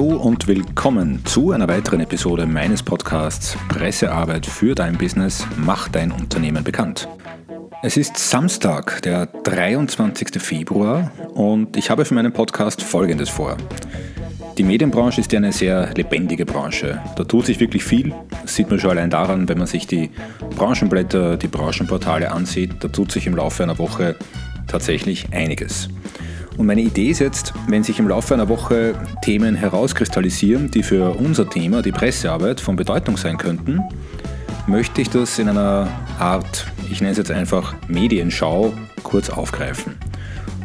Hallo und willkommen zu einer weiteren Episode meines Podcasts Pressearbeit für dein Business, mach dein Unternehmen bekannt. Es ist Samstag, der 23. Februar und ich habe für meinen Podcast Folgendes vor. Die Medienbranche ist ja eine sehr lebendige Branche. Da tut sich wirklich viel. Das sieht man schon allein daran, wenn man sich die Branchenblätter, die Branchenportale ansieht. Da tut sich im Laufe einer Woche tatsächlich einiges. Und meine Idee ist jetzt, wenn sich im Laufe einer Woche Themen herauskristallisieren, die für unser Thema, die Pressearbeit, von Bedeutung sein könnten, möchte ich das in einer Art, ich nenne es jetzt einfach Medienschau, kurz aufgreifen.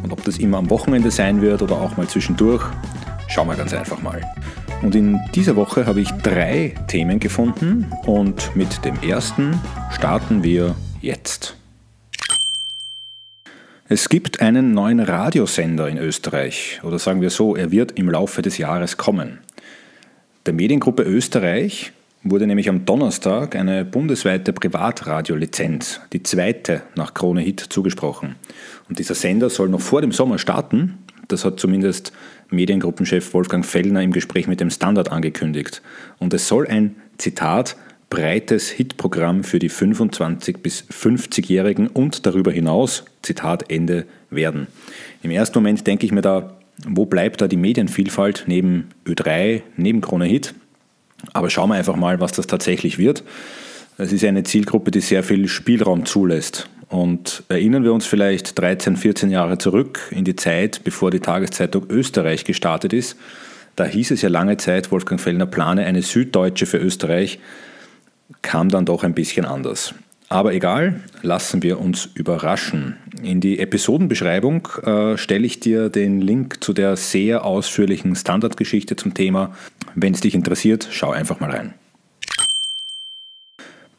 Und ob das immer am Wochenende sein wird oder auch mal zwischendurch, schauen wir ganz einfach mal. Und in dieser Woche habe ich drei Themen gefunden und mit dem ersten starten wir jetzt. Es gibt einen neuen Radiosender in Österreich, oder sagen wir so, er wird im Laufe des Jahres kommen. Der Mediengruppe Österreich wurde nämlich am Donnerstag eine bundesweite Privatradiolizenz, die zweite nach Krone Hit, zugesprochen. Und dieser Sender soll noch vor dem Sommer starten. Das hat zumindest Mediengruppenchef Wolfgang Fellner im Gespräch mit dem Standard angekündigt. Und es soll ein, Zitat, breites Hitprogramm für die 25- bis 50-Jährigen und darüber hinaus, Zitat Ende, werden. Im ersten Moment denke ich mir da, wo bleibt da die Medienvielfalt neben Ö3, neben Krone Hit? Aber schauen wir einfach mal, was das tatsächlich wird. Es ist eine Zielgruppe, die sehr viel Spielraum zulässt. Und erinnern wir uns vielleicht 13, 14 Jahre zurück in die Zeit, bevor die Tageszeitung Österreich gestartet ist. Da hieß es ja lange Zeit, Wolfgang Fellner plane eine Süddeutsche für Österreich kam dann doch ein bisschen anders. Aber egal, lassen wir uns überraschen. In die Episodenbeschreibung äh, stelle ich dir den Link zu der sehr ausführlichen Standardgeschichte zum Thema. Wenn es dich interessiert, schau einfach mal rein.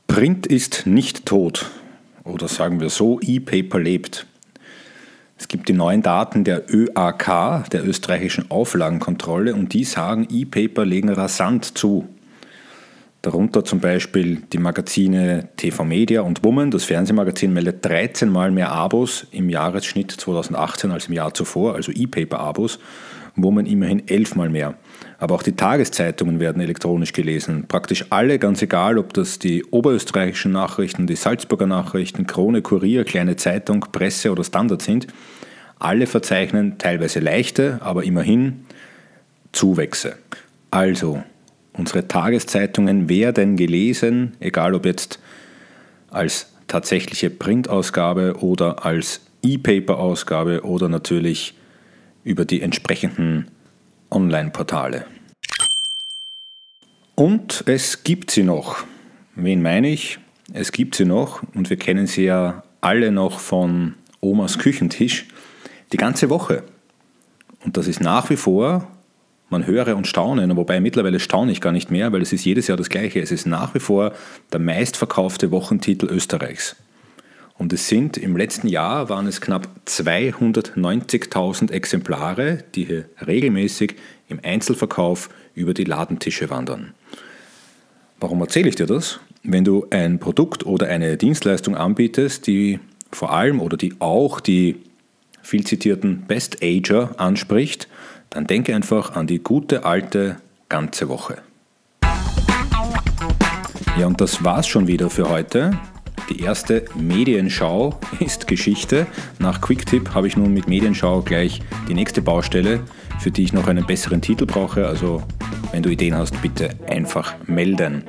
Print ist nicht tot. Oder sagen wir so, E-Paper lebt. Es gibt die neuen Daten der ÖAK, der österreichischen Auflagenkontrolle, und die sagen, E-Paper legen rasant zu. Darunter zum Beispiel die Magazine TV Media und Woman. Das Fernsehmagazin meldet 13 Mal mehr Abos im Jahresschnitt 2018 als im Jahr zuvor, also E-Paper-Abos. Woman immerhin 11 Mal mehr. Aber auch die Tageszeitungen werden elektronisch gelesen. Praktisch alle, ganz egal, ob das die oberösterreichischen Nachrichten, die Salzburger Nachrichten, Krone, Kurier, Kleine Zeitung, Presse oder Standard sind, alle verzeichnen teilweise leichte, aber immerhin Zuwächse. Also, Unsere Tageszeitungen werden gelesen, egal ob jetzt als tatsächliche Printausgabe oder als E-Paper-Ausgabe oder natürlich über die entsprechenden Online-Portale. Und es gibt sie noch. Wen meine ich? Es gibt sie noch und wir kennen sie ja alle noch von Omas Küchentisch die ganze Woche. Und das ist nach wie vor man höre und staune, wobei mittlerweile staune ich gar nicht mehr, weil es ist jedes Jahr das Gleiche. Es ist nach wie vor der meistverkaufte Wochentitel Österreichs. Und es sind im letzten Jahr waren es knapp 290.000 Exemplare, die hier regelmäßig im Einzelverkauf über die Ladentische wandern. Warum erzähle ich dir das? Wenn du ein Produkt oder eine Dienstleistung anbietest, die vor allem oder die auch die viel zitierten Best Ager anspricht, dann denke einfach an die gute alte ganze Woche. Ja, und das war's schon wieder für heute. Die erste Medienschau ist Geschichte. Nach Quicktip habe ich nun mit Medienschau gleich die nächste Baustelle, für die ich noch einen besseren Titel brauche. Also, wenn du Ideen hast, bitte einfach melden.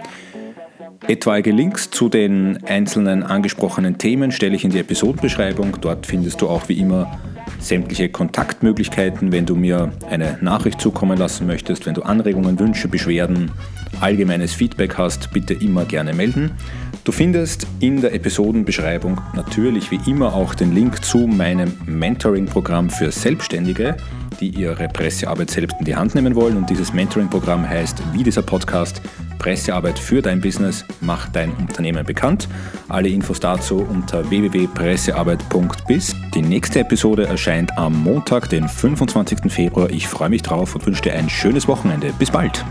Etwaige Links zu den einzelnen angesprochenen Themen stelle ich in die Episodenbeschreibung. Dort findest du auch wie immer sämtliche Kontaktmöglichkeiten, wenn du mir eine Nachricht zukommen lassen möchtest, wenn du Anregungen, Wünsche, Beschwerden, allgemeines Feedback hast, bitte immer gerne melden. Du findest in der Episodenbeschreibung natürlich wie immer auch den Link zu meinem Mentoring-Programm für Selbstständige, die ihre Pressearbeit selbst in die Hand nehmen wollen. Und dieses Mentoring-Programm heißt, wie dieser Podcast, Pressearbeit für dein Business, macht dein Unternehmen bekannt. Alle Infos dazu unter www.pressearbeit.biz. Die nächste Episode erscheint am Montag, den 25. Februar. Ich freue mich drauf und wünsche dir ein schönes Wochenende. Bis bald!